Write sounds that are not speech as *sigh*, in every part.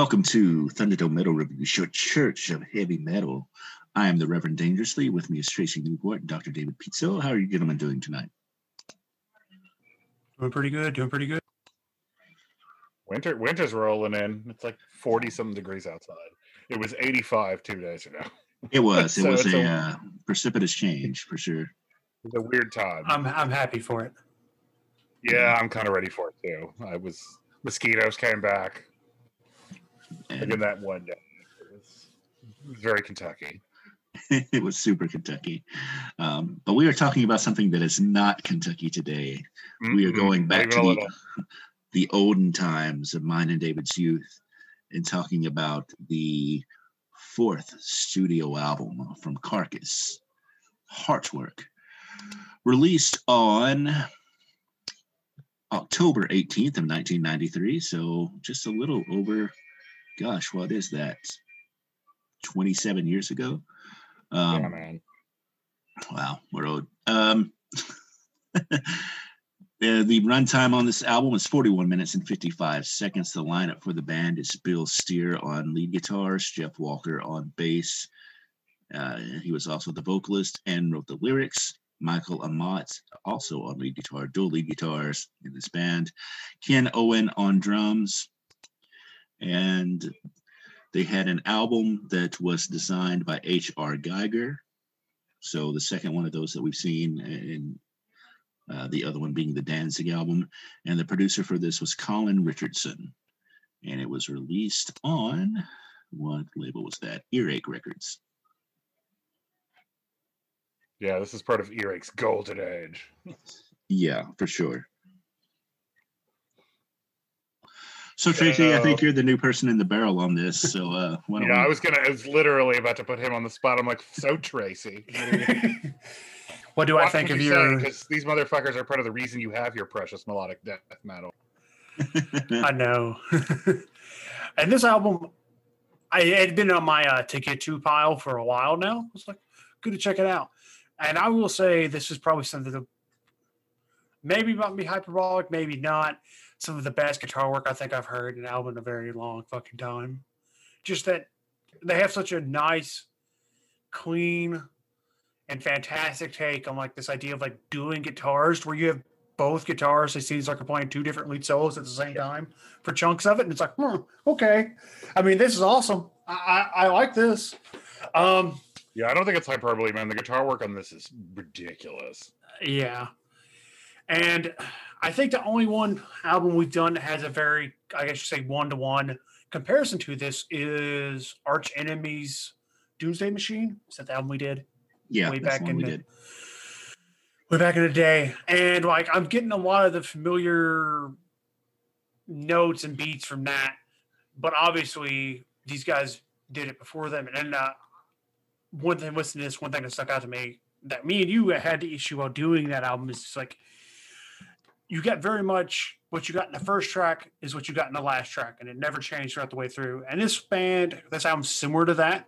And welcome to Thunderdome Metal Review Show, Church of Heavy Metal. I am the Reverend Dangerously. With me is Tracy Newport and Dr. David Pizzo. How are you gentlemen doing tonight? Doing pretty good. Doing pretty good. Winter winter's rolling in. It's like 40 something degrees outside. It was 85 two days ago. It was. It *laughs* So was it's a, a- uh, precipitous change for sure. It's a weird time. I'm I'm happy for it. yeah, I'm kind of ready for it too. I was mosquitoes came back And again that one. It was, it was very Kentucky. *laughs* it was super Kentucky. Um, but we are talking about something that is not Kentucky today. We are going back to the, *laughs* the olden times of mine and David's youth and talking about the fourth studio album from Carcass, Heartwork, released on October 18th of 1993. So just a little over, gosh, what is that? 27 years ago. Um, yeah, man. Wow, we're old. Um, *laughs* the, the runtime on this album is 41 minutes and 55 seconds. The lineup for the band is Bill Steer on lead guitars, Jeff Walker on bass. Uh, he was also the vocalist and wrote the lyrics. Michael Amott, also on lead guitar, dual lead guitars in this band. Ken Owen on drums. And they had an album that was designed by H.R. Giger. So the second one of those that we've seen, and uh, the other one being the Danzig album, and the producer for this was Colin Richardson, and it was released on what label was that? Earache Records. Yeah, this is part of Earache's golden age. Yeah, for sure. So Tracy, I think you're the new person in the barrel on this. So uh, why Yeah, we- I was gonna. I was literally about to put him on the spot. I'm like, so Tracy. *laughs* what do I think of you? Because these motherfuckers are part of the reason you have your precious melodic death metal. *laughs* I know. *laughs* and this album, I had been on my uh, to get to pile for a while now. It's like good to check it out. And I will say this is probably something that maybe might be hyperbolic, maybe not. Some of the best guitar work I think I've heard in an album in a very long fucking time. Just that they have such a nice, clean, and fantastic take on like this idea of like doing guitars where you have both guitars. It seems like they're playing two different lead solos at the same time for chunks of it, and it's like, hmm, okay. I mean, this is awesome. I, I, I like this. Um, Yeah, I don't think it's hyperbole, man. The guitar work on this is ridiculous. yeah, and I think the only one album we've done that has a very, I guess you say, one to one comparison to this is Arch Enemy's Doomsday Machine. Is that the album we did? yeah, way back in we the- did. way back in the day. And like I'm getting a lot of the familiar notes and beats from that. But obviously these guys did it before them. And uh, one thing listening to this, one thing that stuck out to me that me and you had the issue while doing that album is just like you get very much what you got in the first track is what you got in the last track, and it never changed throughout the way through. And this band, this album's similar to that,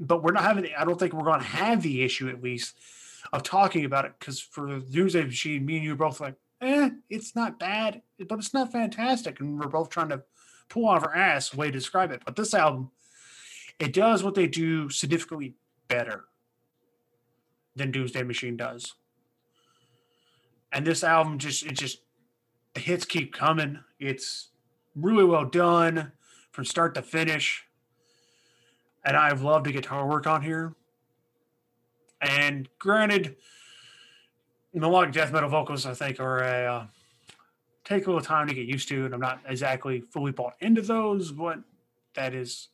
but we're not having. I don't think we're going to have the issue at least of talking about it because for the Doomsday Machine, me and you are both like, eh, it's not bad, but it's not fantastic, and we're both trying to pull out of our ass way to describe it. But this album, it does what they do significantly better than Doomsday Machine does. And this album just it just the hits keep coming. It's really well done from start to finish. And I've loved the guitar work on here. And granted, melodic death metal vocals, I think, are a uh, take a little time to get used to, and I'm not exactly fully bought into those, but that is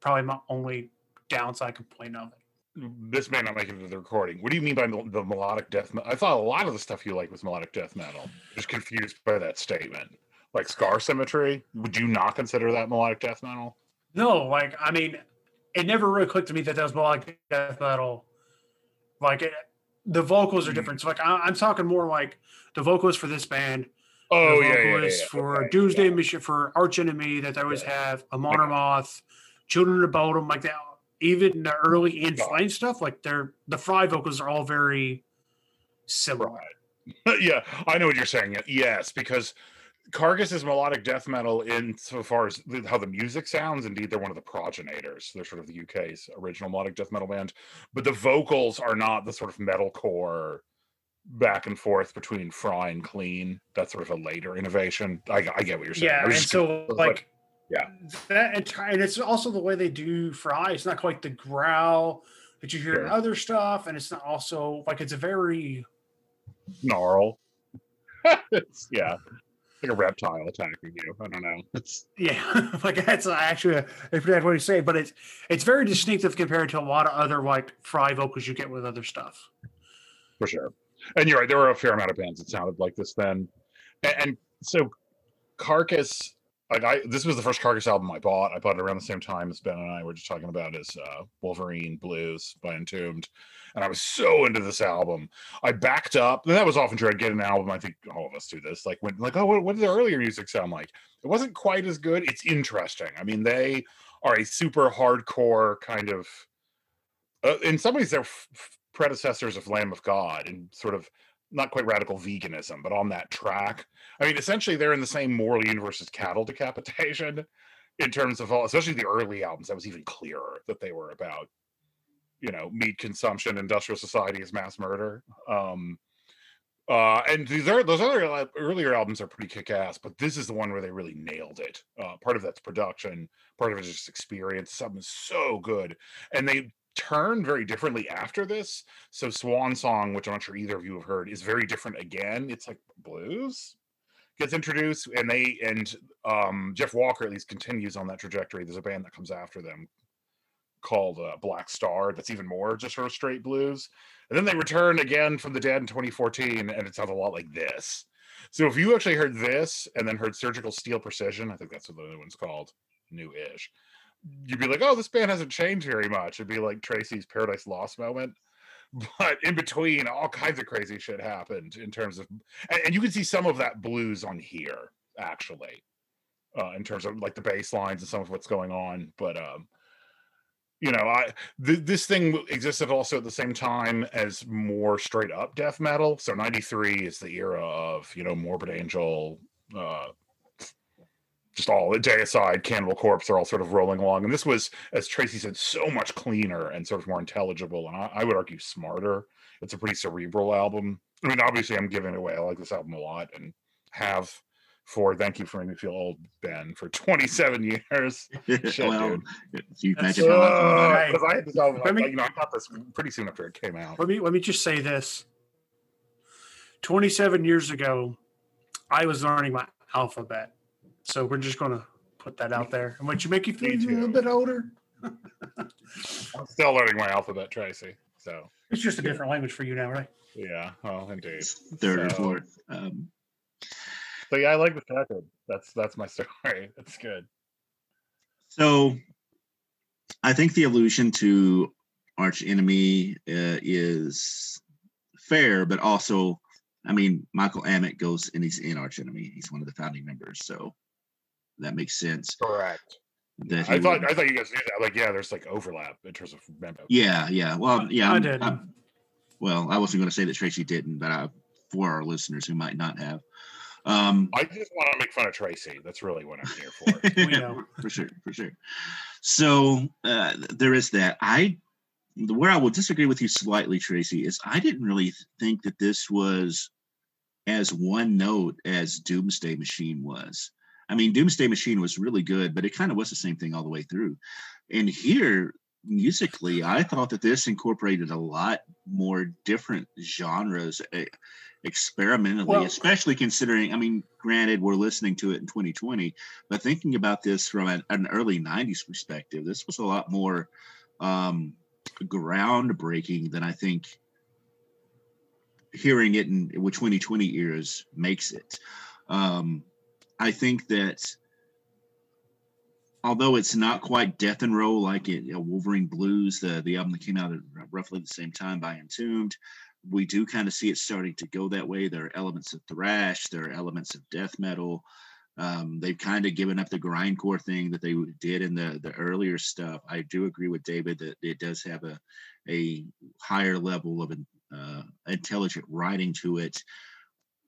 probably my only downside complaint of it. This may not make it to the recording. What do you mean by the, melodic death metal? I thought a lot of the stuff you like was melodic death metal. Just confused by that statement. Like Scar Symmetry, would you not consider that melodic death metal? No, like I mean, it never really clicked to me that that was melodic death metal. Like it, the vocals are Mm. different. So like I, I'm talking more like the vocals for this band. Oh the yeah, yeah, yeah, yeah. for Okay, Doomsday yeah. Mission, for Arch Enemy that they always have, a Okay. Moth, Children of Bodom, like that. Even the early Yeah. Flame stuff, like they're the Fry vocals are all very similar. *laughs* yeah, I know what you're saying. Yes, because Carcass is melodic death metal in so far as how the music sounds. Indeed, they're one of the progenitors. They're sort of the UK's original melodic death metal band, but the vocals are not the sort of metalcore back and forth between Fry and Clean. That's sort of a later innovation. I, I get what you're saying. Yeah, and so like, like, yeah. that and, and it's also the way they do Fry. It's not quite the growl that you hear in other stuff, and it's not also like it's a very snarl. it's, yeah, like a reptile attacking you. I don't know. It's yeah, *laughs* like that's actually a, if that's what you say, but it's it's very distinctive compared to a lot of other like Fry vocals you get with other stuff. for sure. And you're right. There were a fair amount of bands that sounded like this then, and, and so Carcass. Like I, this was the first Carcass album I bought. I bought it around the same time as Ben and I were just talking about is uh, Wolverine Blues by Entombed, and I was so into this album. I backed up, and that was often true. I'd get an album. I think all of us do this. Like when, like, oh, what, what did the earlier music sound like? It wasn't quite as good. It's interesting. I mean, they are a super hardcore kind of. Uh, in some ways, they're f- predecessors of Lamb of God and sort of not quite radical veganism, but on that track. I mean, essentially, they're in the same moral universe as Cattle Decapitation *laughs* in terms of all, especially the early albums. That was even clearer that they were about, you know, meat consumption, industrial society as mass murder. Um, uh, and these are those other al- earlier albums are pretty kick ass, but this is the one where they really nailed it. Uh, part of that's production, part of it is just experience. Something so good, and they turned very differently after this. So Swan Song, which I'm not sure either of you have heard, is very different again. It's like blues gets introduced, and they and um, Jeff Walker at least continues on that trajectory. There's a band that comes after them called uh, Black Star. That's even more just sort of straight blues. And then they return again from the dead in 2014, and it sounds a lot like this. So if you actually heard this and then heard Surgical Steel Precision, I think that's what the new one's called, new-ish. You'd be like, oh, this band hasn't changed very much. It'd be like Tracy's Paradise Lost moment. *laughs* But in between, all kinds of crazy shit happened in terms of, and, and you can see some of that blues on here actually, uh, in terms of like the bass lines and some of what's going on. But um, you know, I th- this thing existed also at the same time as more straight up death metal. So '93 is the era of you know Morbid Angel, uh, just all the Deicide, Cannibal Corpse are all sort of rolling along. And this was, as Tracy said, so much cleaner and sort of more intelligible, and I, I would argue smarter. It's a pretty cerebral album. I mean, obviously, I'm giving it away. I like this album a lot and have for thank you for making me feel old, Ben, for 27 *laughs* years. *laughs* Shit, well, dude. you That's imagine how long- so- I had this album, let me- you know, I got this pretty soon after it came out. Let me let me just say this. 27 years ago, I was learning my alphabet. So we're just gonna put that out there. And what you make you feel a little bit older? I'm still learning my alphabet, Tracy. So It's just a different language for you now, right? yeah, well, indeed. third or So- fourth. Um, But yeah, I like the record. That's that's my *laughs* story. That's good. so I think the allusion to arch enemy uh, is fair, but also, I mean, Michael Amott goes and he's in arch enemy. He's one of the founding members, so that makes sense. Correct. That I thought would- I thought you guys knew that. Like, yeah, there's like overlap in terms of member. yeah, yeah. Well, yeah. I did. Well, I wasn't going to say that Tracy didn't, but I, for our listeners who might not have. Um, I just want to make fun of Tracy. That's really what I'm here for. *laughs* We know. for sure, for sure. So uh, there is that. I where I will disagree with you slightly, Tracy, is I didn't really think that this was as one note as Doomsday Machine was. I mean, Doomsday Machine was really good, but it kind of was the same thing all the way through. And here, musically, I thought that this incorporated a lot more different genres eh, experimentally, Well- especially considering, I mean, granted, we're listening to it in 2020, but thinking about this from an, an early 90s perspective, this was a lot more um, groundbreaking than I think hearing it in with 2020 ears makes it. Um, I think that although it's not quite death and roll like it, you know, Wolverine Blues, the the album that came out at roughly the same time by Entombed, we do kind of see it starting to go that way. There are elements of thrash, there are elements of death metal. Um, they've kind of given up the grindcore thing that they did in the the earlier stuff. I do agree with David that it does have a a higher level of uh, intelligent writing to it.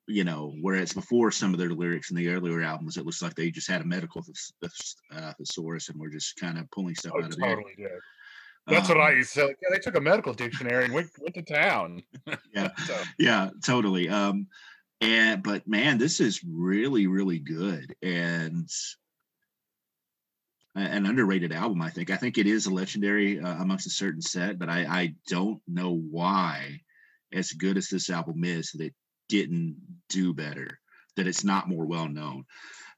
You know, whereas before some of their lyrics in the earlier albums, it looks like they just had a medical thes- uh, thesaurus and were just kind of pulling stuff Oh, out of there. totally did. That's what I Um, used to say. Yeah, they took a medical dictionary and went, went to town. Yeah. *laughs* So, yeah totally um and but man this is really really good and an underrated album i think i think it is a legendary uh, amongst a certain set but i i don't know why as good as this album is that it didn't do better that it's not more well known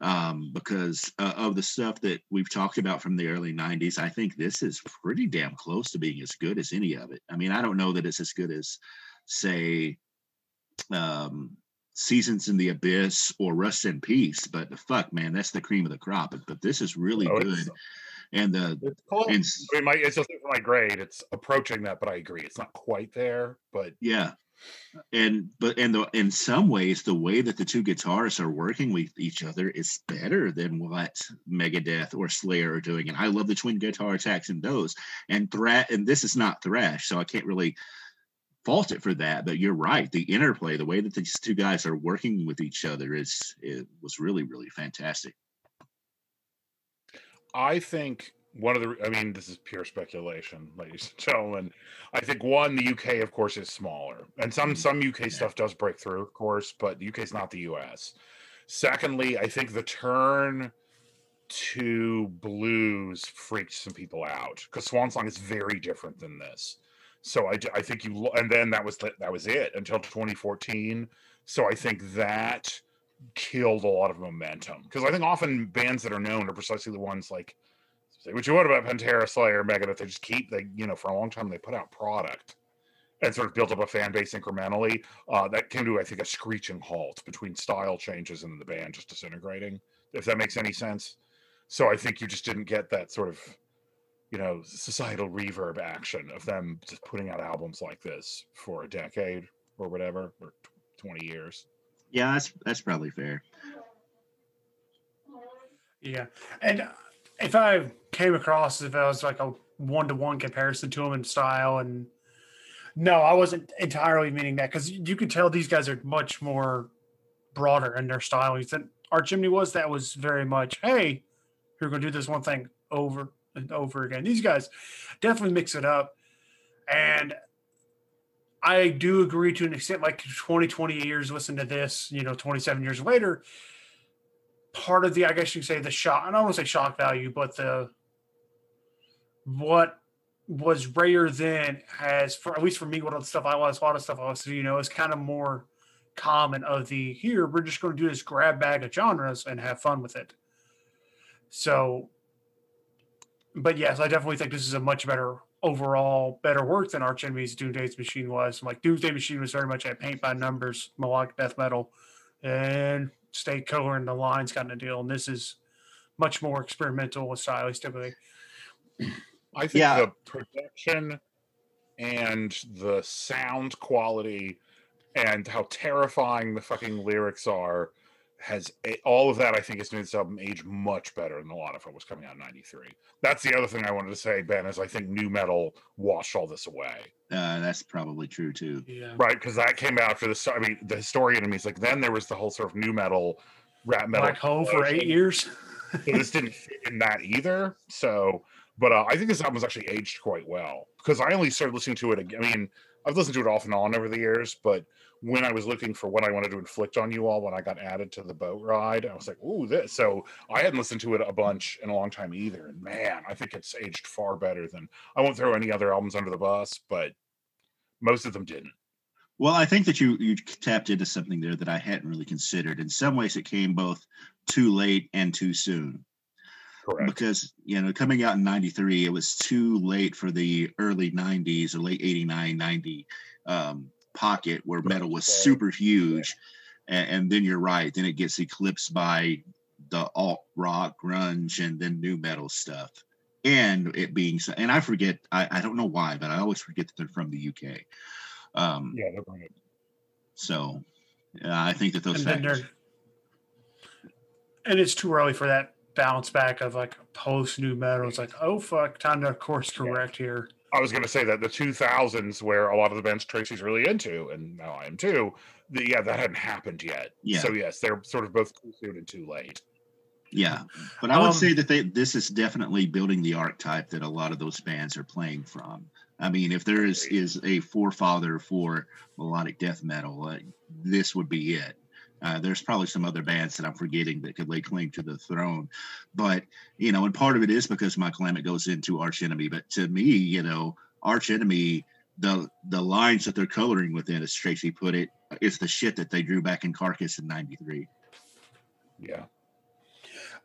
um because uh, of the stuff that we've talked about from the early 90s i think this is pretty damn close to being as good as any of it i mean i don't know that it's as good as say um seasons in the abyss or rust in peace but the fuck man that's the cream of the crop but, but this is really oh, good and the it's close. and s- I mean, my, it's just for my grade. It's approaching that, but I agree. It's not quite there, but yeah and but and the in some ways the way that the two guitarists are working with each other is better than what megadeth or slayer are doing. And i love the twin guitar attacks in those. And thrash and this is not thrash so i can't really fault it for that but you're right. The interplay the way that these two guys are working with each other is it was really really fantastic. I think one of the, I mean, this is pure speculation, ladies and gentlemen. I think one, the UK, of course, is smaller, and some Mhm. some UK Yeah. stuff does break through, of course, but the UK is not the US. Secondly, I think the turn to blues freaked some people out because Swan Song is very different than this. So I, I think you and then that was that was it until 2014. So I think that killed a lot of momentum because I think often bands that are known are precisely the ones like say what you want about Pantera, Slayer, Megadeth. They just keep they you know for a long time they put out product and sort of built up a fan base incrementally. Uh, that came to I think a screeching halt between style changes and the band just disintegrating. If that makes any sense. So I think you just didn't get that sort of you know societal reverb action of them just putting out albums like this for a decade or whatever or tw- 20 years. yeah that's that's probably fair Yeah, and if I came across if I was like a one to one comparison to them in style, and no, I wasn't entirely meaning that because you could tell these guys are much more broader in their stylings than Arch Enemy was. That was very much, hey, you're going to do this one thing over and over again. These guys definitely mix it up, and I do agree to an extent. Like 20, 20 years, listen to this, you know, 27 years later part of the I guess you say the shock. I don't want to say shock value, but the what was rare then has for at least for me, what other stuff I was, a lot of stuff I was, you know, is kind of more common of the here, we're just going to do this grab bag of genres and have fun with it. So but yes, I definitely think this is a much better overall better work than Arch Enemy's Doomsday's Machine was. Like Doomsday Machine was very much at paint by numbers, melodic death metal, and stay coloring the lines kind of deal. And this is much more experimental with stylistically. I think Yeah. the production and the sound quality and how terrifying the fucking lyrics are has all of that I think has made this album age much better than a lot of what was coming out in 93. That's the other thing I wanted to say, Ben, is I think new metal washed all this away. uh that's probably true too Yeah. Right, because that came out after the I mean the historian in me is like then there was the whole sort of new metal rap metal Black Hole for eight years. *laughs* so this didn't fit in that either. So, but uh, I think this album's actually aged quite well because I only started listening to it. ag- I mean, I've listened to it off and on over the years, but when I was looking for what I wanted to inflict on you all when I got added to the boat ride, I was like, "Ooh, this!" So I hadn't listened to it a bunch in a long time either. And man, I think it's aged far better than I won't throw any other albums under the bus, but most of them didn't. Well, I think that you you tapped into something there that I hadn't really considered. In some ways, it came both too late and too soon Correct. because you know coming out in 93 it was too late for the early 90s or late 89 90 um, pocket where metal was super huge and, and then you're right then it gets eclipsed by the alt rock grunge and then new metal stuff and it being so and i forget I, I don't know why but i always forget that they're from the uk um, Yeah, they're so uh, I think that those and factors. and it's too early for that bounce back of like post new metal. It's like, oh fuck, time to course correct here. I was going to say that the 2000s, where a lot of the bands Tracy's really into, and now I am too, the, yeah, that hadn't happened yet. Yeah. So yes, they're sort of both too soon and too late. Yeah, but I would Um, say that they this is definitely building the archetype that a lot of those bands are playing from. I mean, if there is is a forefather for melodic death metal, uh, this would be it. Uh, there's probably some other bands that I'm forgetting that could lay claim to the throne, but you know, and part of it is because Michael Amott goes into Arch Enemy. But to me, you know, Arch Enemy, the the lines that they're coloring within, as Tracy put it, is the shit that they drew back in Carcass in '93. Yeah.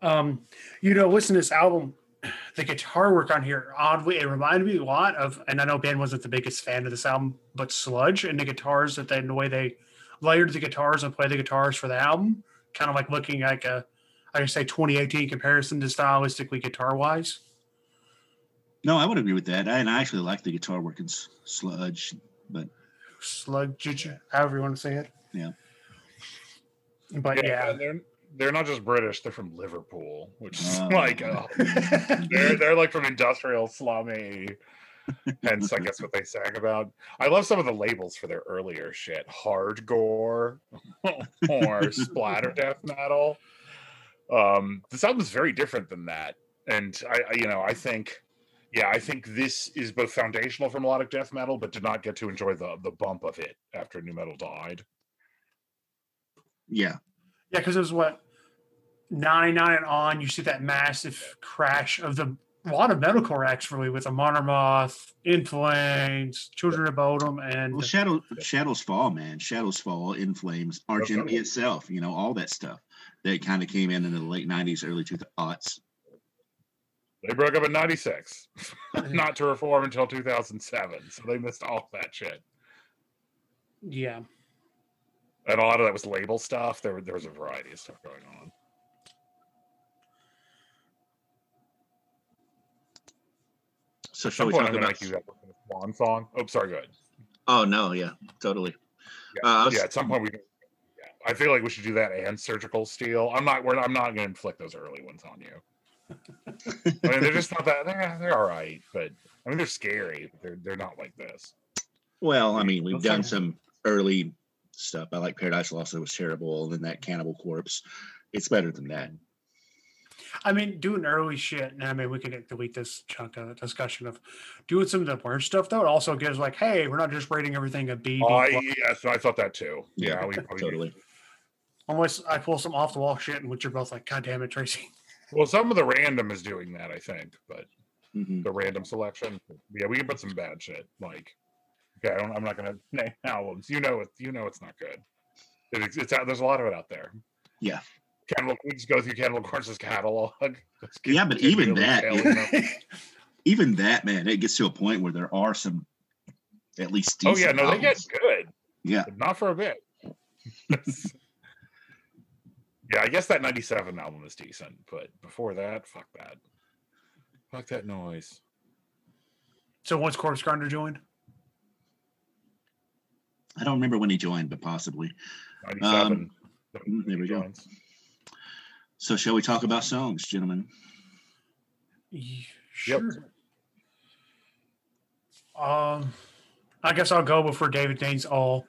Um, you know, listen to this album, the guitar work on here, oddly, it reminded me a lot of, and I know Ben wasn't the biggest fan of this album, but Sludge and the guitars that they, and the way they layered the guitars and played the guitars for the album, kind of like looking like a, I can say 2018 comparison to stylistically guitar wise. No, I would agree with that. I, and I actually like the guitar work in Sludge, but Sludge, however you want to say it. Yeah. But yeah. and they're they're not just British; they're from Liverpool, which is Oh. like uh, *laughs* they're they're like from industrial slummy. Hence, I guess what they sang about. I love some of the labels for their earlier shit: hard gore *laughs* or splatter death metal. Um, this album is very different than that, and I, I, you know, I think, yeah, I think this is both foundational for melodic death metal, but did not get to enjoy the the bump of it after new metal died. yeah, Yeah, because it was what 99 and on, you see that massive crash of the a lot of metalcore actually with the Monomoth, In Flames, Children of Bodom, and well, Shadow Shadows Fall, man, Shadows Fall, In Flames, Arch Okay. Enemy itself, you know, all that stuff that kind of came in in the late '90s, early 2000s. They broke up in '96, *laughs* not to reform until 2007, so they missed all that shit. yeah. And a lot of that was label stuff. There, there was a variety of stuff going on. So At shall some we point, talk I'm gonna about? make you that one song. Oh, sorry, go ahead. Oh no, yeah, totally. Yeah, Uh, I was- yeah, at some point we. Yeah, I feel like we should do that and surgical steel. I'm not. We're. I'm not going to inflict those early ones on you. I mean, they're just not that. They're, they're all right, but I mean, they're scary. But they're they're not like this. Well, I mean, we've done some early stuff. I like Paradise Lost. It was terrible, and then that Cannibal Corpse. It's better than that. I mean, doing early shit. And I mean, we could delete this chunk of the discussion of doing some of the worst stuff, though. It also gives like, hey, we're not just rating everything a B. B I plus. yes, I thought that too. Yeah, Yeah, we probably Totally. Unless I pull some off the wall shit, in which you're both like, God damn it, Tracy. Well, some of the random is doing that, I think, but Mhm. the random selection. Yeah, we can put some bad shit. Like, okay, I don't, I'm not gonna name *laughs* albums. You know it. You know it's not good. It, it's out. There's a lot of it out there. Yeah. Cannibal. We just go through Cannibal Corpse's catalog. *laughs* Get- Yeah, but even that, it- *laughs* Even that, man, it gets to a point where there are some, at least. Oh yeah, decent no, they get good, Yeah, but not for a bit. *laughs* yeah, I guess that '97 album is decent, but before that, fuck that. Fuck that noise. so once Corpse Grinder joined, I don't remember when he joined, but possibly. 97. mm, there we go. joins. So, shall we talk about songs, gentlemen? Ye- Yep. Sure. Um, I guess I'll go before David Dane's all.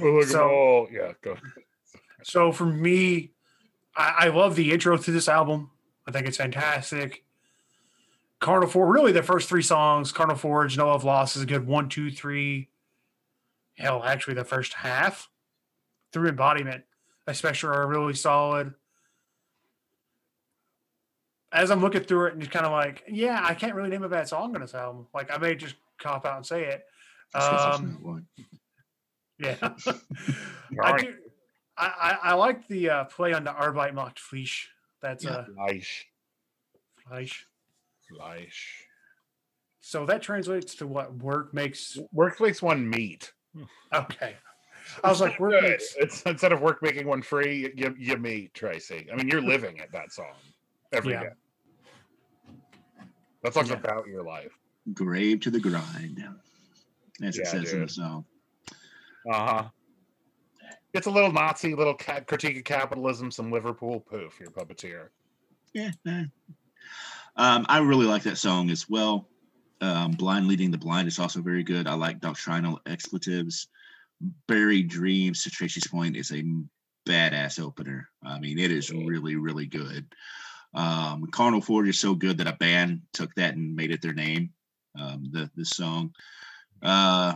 Oh, look So- all. Yeah, go. So for me, I, I love the intro to this album. I think it's fantastic. Carnal Forge, really the first three songs, Carnal Forge, No Love Lost is a good one, two, three. Hell, actually the first half through embodiment, especially are really solid. As I'm looking through it and just kind of like, yeah, I can't really name a bad song on this album. Like I may just cop out and say it. *laughs* Just 'cause there's Um. Yeah. *laughs* *laughs* I do. I, I, I like the uh, play on the Arbeit macht Fleisch. That's Yeah. uh, Fleisch. Fleisch. Fleisch. So that translates to what work makes. Work makes one meat. Okay. I was like, work makes. It's instead of work making one free, you, you meat, Tracy. I mean, you're living at that song every day. Yeah. That song's Yeah. about your life. Grave to the grind, as it Yeah, says in the song. Uh huh. It's a little Nazi, little critique of capitalism, some Liverpool poof, your puppeteer. Yeah. Um, I really like that song as well. Um, Blind Leading the Blind is also very good. I like Doctrinal Expletives. Buried Dreams, to Tracy's point, is a badass opener. I mean, it is really, really good. Um, Carnal Forge is so good that a band took that and made it their name. Um, the the song. Uh,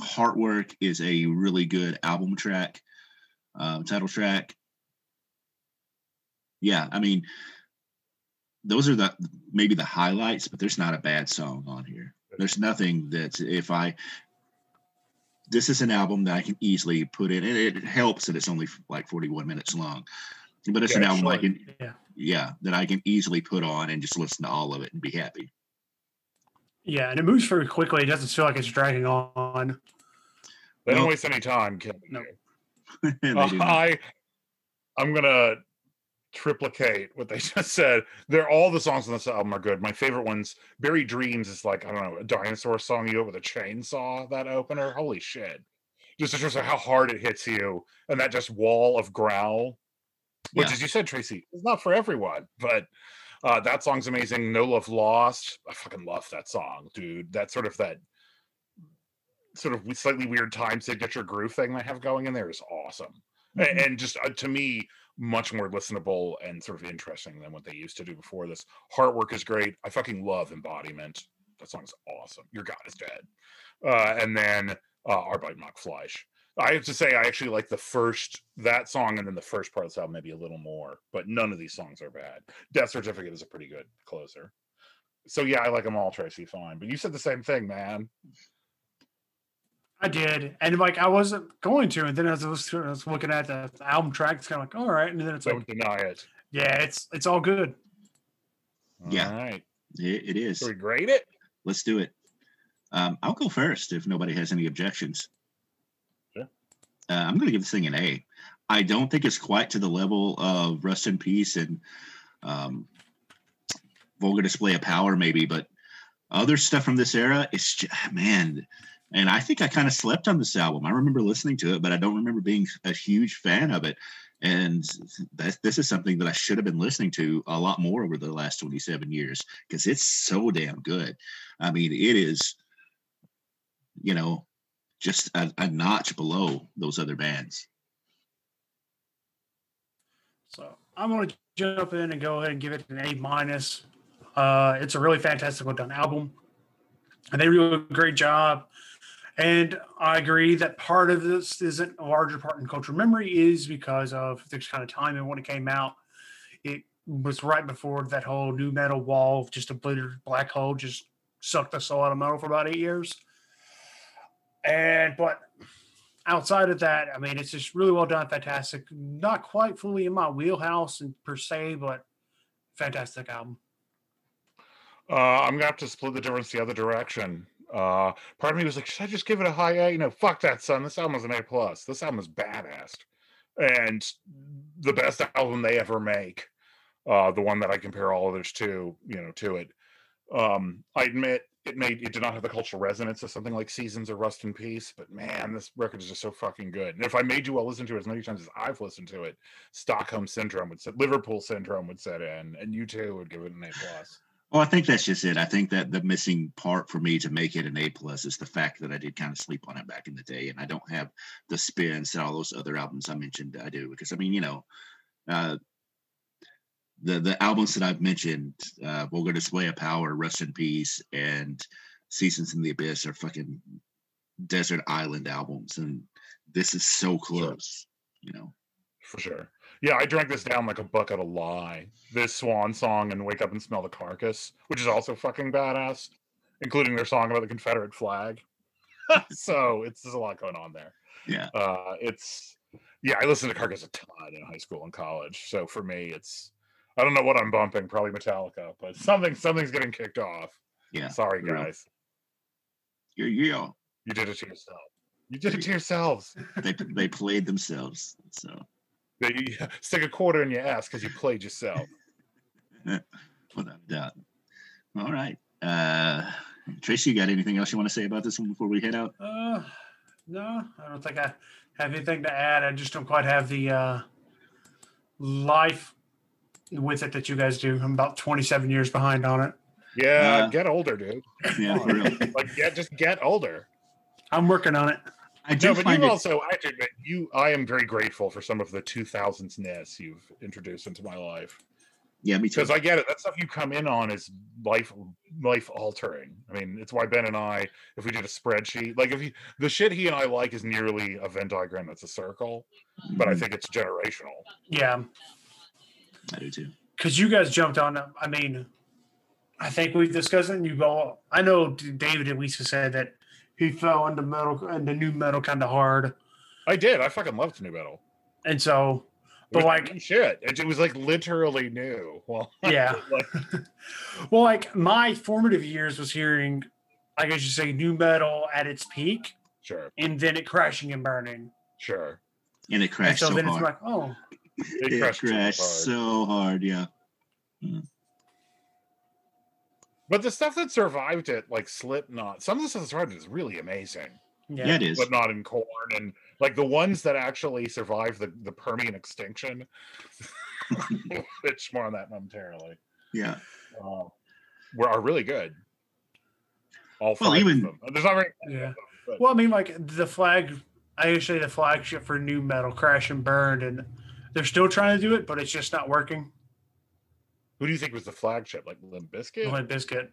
Heartwork is a really good album track, uh, title track. Yeah, I mean, those are the maybe the highlights, but there's not a bad song on here. There's nothing that if I this is an album that I can easily put in, and it helps that it's only like 41 minutes long. But it's Yeah, an album I can, Yeah. Yeah, that I can easily put on and just listen to all of it and be happy. Yeah, and it moves very quickly. It doesn't feel like it's dragging on. They don't Well- waste any time. Killing No. you. *laughs* And they Uh, I I'm gonna triplicate what they *laughs* just said. They're all the songs on this album are good. My favorite ones, Buried Dreams, is like I don't know a dinosaur song you with a chainsaw. That opener, holy shit! Just in terms of how hard it hits you, and that just wall of growl, which, Yeah. as you said, Tracy, is not for everyone, but. Uh, that song's amazing. No Love Lost. I fucking love that song, dude. That sort of that sort of slightly weird time signature groove thing they have going in there is awesome. Mhm. and just uh, to me much more listenable and sort of interesting than what they used to do before this heartwork is great i fucking love embodiment that song's awesome your god is dead uh, and then uh arbeit macht fleisch i have to say i actually like the first that song and then the first part of this album maybe a little more but none of these songs are bad death certificate is a pretty good closer so yeah i like them all tracy fine but you said the same thing man I did, and like I wasn't going to, and then as I was, I was looking at the album track, it's kind of like, all right, and then it's don't like, deny it yeah, it's it's all good. Yeah. all right it, it is. so we grade it Let's do it. Um, I'll go first if nobody has any objections. Uh, I'm going to give this thing an A. I don't think it's quite to the level of Rust in Peace and um, Vulgar Display of Power, maybe, but other stuff from this era, it's just, man. And I think I kind of slept on this album. I remember listening to it, but I don't remember being a huge fan of it. And that, this is something that I should have been listening to a lot more over the last 27 years because it's so damn good. I mean, it is, you know, just a, a notch below those other bands. So I'm going to jump in and go ahead and give it an A minus. Uh, it's a really fantastic well done album, and they do a great job. And I agree that part of this isn't a larger part in cultural memory is because of this kind of time and when it came out. It was right before that whole new metal wall just a black hole just sucked the soul out of metal for about eight years. And but outside of that, I mean, it's just really well done, fantastic. Not quite fully in my wheelhouse and per se, but fantastic album. Uh, I'm gonna have to split the difference the other direction. Uh, part of me was like, should I just give it a high A? You know, fuck that, son. This album is an A plus. This album is badass, and the best album they ever make. Uh, the one that I compare all others to, you know, to it. Um, I admit it made it did not have the cultural resonance of something like Seasons or Rust in Peace, but man, this record is just so fucking good. And if I made you well listen to it as many times as I've listened to it, Stockholm syndrome would set, Liverpool syndrome would set in, and you too would give it an A plus. Well, I think that's just it. I think that the missing part for me to make it an A plus is the fact that I did kind of sleep on it back in the day, and I don't have the spins and all those other albums I mentioned I do. Because I mean, you know, uh, the the albums that I've mentioned, uh, Vulgar Display of Power, Rust in Peace, and Seasons in the Abyss are fucking desert island albums, and this is so close. You know, for sure. Yeah, I drank this down like a bucket of lie. This Swan song and Wake Up and Smell the Carcass, which is also fucking badass, including their song about the Confederate flag. *laughs* so it's there's a lot going on there. yeah. Uh, it's yeah, I listened to Carcass a ton in high school and college. So for me, it's I don't know what I'm bumping, probably Metallica, but something something's getting kicked off. Yeah, Sorry, for guys, Yeah, yeah. you did it to yourself. You did it to yourselves. *laughs* They they played themselves. So That you *laughs* stick a quarter in your ass because you played yourself. *laughs* without a doubt. All right. Uh Tracy, you got anything else you want to say about this one before we head out? Uh, no, I don't think I have anything to add. I just don't quite have the uh, life with it that you guys do. I'm about 27 years behind on it. Yeah, Uh, get older, dude. Yeah, for real. Like, get just get older. I'm working on it. I do No, but you it. also, I have to admit, you, I am very grateful for some of the 2000s ness you've introduced into my life yeah, me too. because I get it. That stuff you come in on is life, life altering. I mean, it's why Ben and I, if we did a spreadsheet, like if you, the shit he and I like is nearly a Venn diagram that's a circle, but I Mhm, think it's generational. Yeah, I do too. because you guys jumped on. I mean, I think we've discussed it. And you go. I know David at least said that he fell into metal into new metal kind of hard, I did. I fucking loved new metal. and so It But, like- shit. It, it was like literally new. *laughs* Well, *laughs* yeah. like, *laughs* well, like my formative years was hearing, I guess you say, new metal at its peak, sure, and then it crashing and burning. sure. And it And crashed so, so, then hard. it's like, oh, It it crashed crashed, super hard. so hard. Yeah. But the stuff that survived it, like Slipknot, some of the stuff that survived it is really amazing. yeah, Yeah, it is. not in Korn, and like the ones that actually survived the, the Permian extinction. *laughs* which more on that momentarily. Yeah. Uh, were are really good. All Well, even- of them. There's not very yeah. but- Well, I mean, like the flag. I usually the flagship for new metal, crash and burned, and they're still trying to do it, but it's just not working. Who do you think was the flagship? Like Limp Bizkit? Limp Bizkit.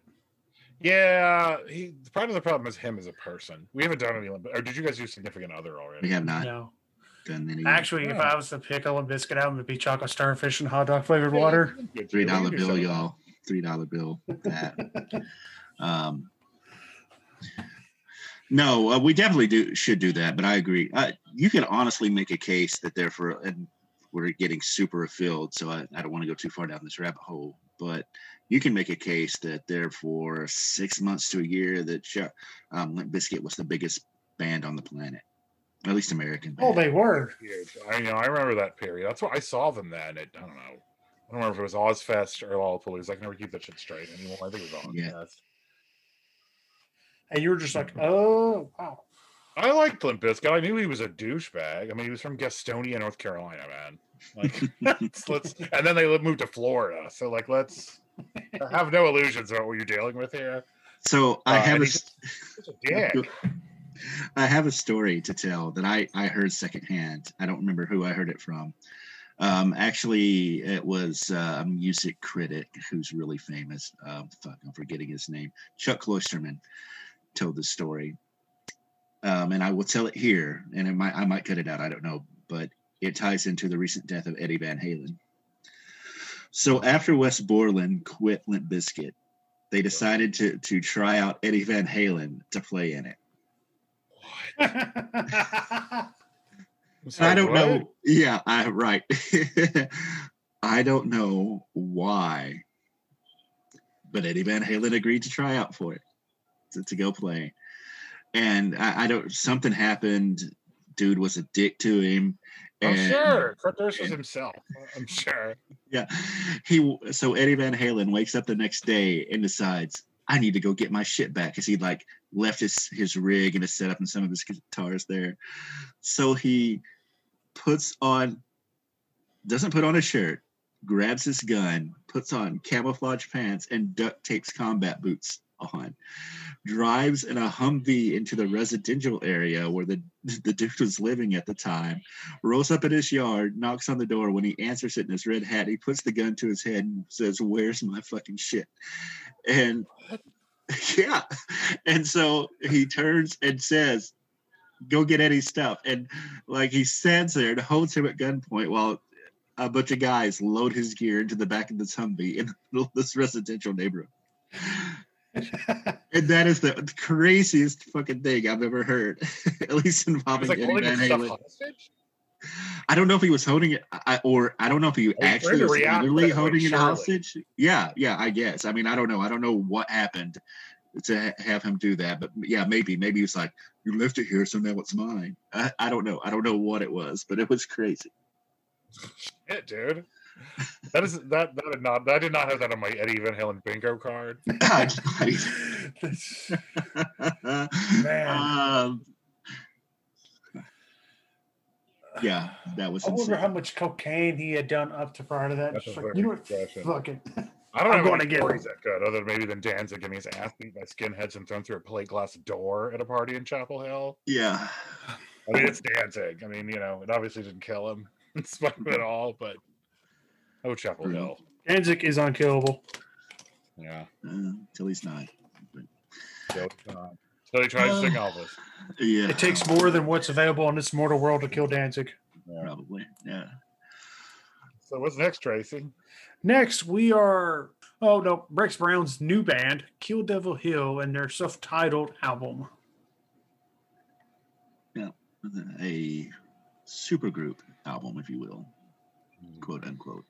Yeah, he part of the problem is him as a person. We haven't done any Limp. Or did you guys do significant other already? We have not No, done any. actually, if I was to pick a Limp Bizkit album, it'd be chocolate starfish and hot dog flavored Yeah, water. we can do- Three we can dollar do bill, something. y'all. Three dollar bill. That. *laughs* um, no, uh, we definitely do should do that. But I agree. Uh, you can honestly make a case that they're for, and we're getting super filled. So I, I don't want to go too far down this rabbit hole. But you can make a case that they're for six months to a year that Sh- um, Limp Bizkit was the biggest band on the planet, at least American. Oh, they were. Huge. I you know I remember that period. That's why I saw them then. At, I don't know. I don't remember if it was Ozzfest or Lollapalooza. I can never keep that shit straight anymore. I think it was Ozzfest. Yeah. And you were just like, oh, wow. I liked Limp Bizkit. I knew he was a douchebag. I mean, he was from Gastonia, North Carolina, man. Like, *laughs* let's, let's and then they moved to Florida. So like, let's have no illusions about what you're dealing with here. So I Uh, have a. a dick. I have a story to tell that I, I heard secondhand. I don't remember who I heard it from. Um, actually, it was uh, a music critic who's really famous. Um, fuck, I'm forgetting his name. Chuck Klosterman told the story, um, and I will tell it here. And it might I might cut it out. I don't know, but it ties into the recent death of Eddie Van Halen. So after Wes Borland quit Limp Bizkit, they decided to to try out Eddie Van Halen to play in it. *laughs* I don't what? know. Yeah, I right. *laughs* I don't know why, but Eddie Van Halen agreed to try out for it to, to go play, and I, I don't. Something happened. Dude was a dick to him. I'm sure. Kurt Durst was himself. I'm sure. Yeah, he. So Eddie Van Halen wakes up the next day and decides I need to go get my shit back because he like left his his rig and his setup and some of his guitars there. So he puts on, doesn't put on a shirt, grabs his gun, puts on camouflage pants and duct tapes combat boots on, drives in a Humvee into the residential area where the *laughs* the dude was living at the time, rolls up in his yard, knocks on the door. When he answers it in his red hat, he puts the gun to his head and says, "Where's my fucking shit?" And *laughs* yeah, and so he turns and says, "Go get Eddie's stuff." And like he stands there and holds him at gunpoint while a bunch of guys load his gear into the back of this Humvee in *laughs* this residential neighborhood. *laughs* And that is the craziest fucking thing I've ever heard, *laughs* at least involving like Eddie Van Halen. I don't know if he was holding it, I, or I don't know if he actually was literally holding it hostage. Yeah, yeah, I guess. I mean, I don't know. I don't know what happened to ha- have him do that, but yeah, maybe, maybe he was like, "You left it here, so now it's mine." I, I don't know. I don't know what it was, but it was crazy. Shit, dude. That is that that did not I did not have that on my Eddie Van Halen bingo card. *laughs* That's- Man. um, yeah, that was I wonder insane. how much cocaine he had done up to prior to that. That's Just like, you know good what? question. Fuck it. I don't I'm know going any to get stories that good, other than maybe than Danzig getting his ass beat by skinheads and thrown through a plate glass door at a party in Chapel Hill. Yeah. I mean, it's Danzig. I mean, you know, it obviously didn't kill him *laughs* in spite of it all, but oh, Chapel True. Hill. Danzig is unkillable. Yeah. Uh, till he's not. So, uh, he tries to sing Elvis. Yeah. It takes more than what's available in this mortal world to kill Danzig. Yeah. Probably. Yeah. So what's next, Tracy? Next, we are oh no, Rex Brown's new band, Kill Devil Hill, and their self-titled album. Yeah, a supergroup album, if you will, quote unquote.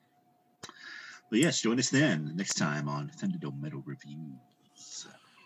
But yes, join us then next time on Thunderdome Metal Reviews.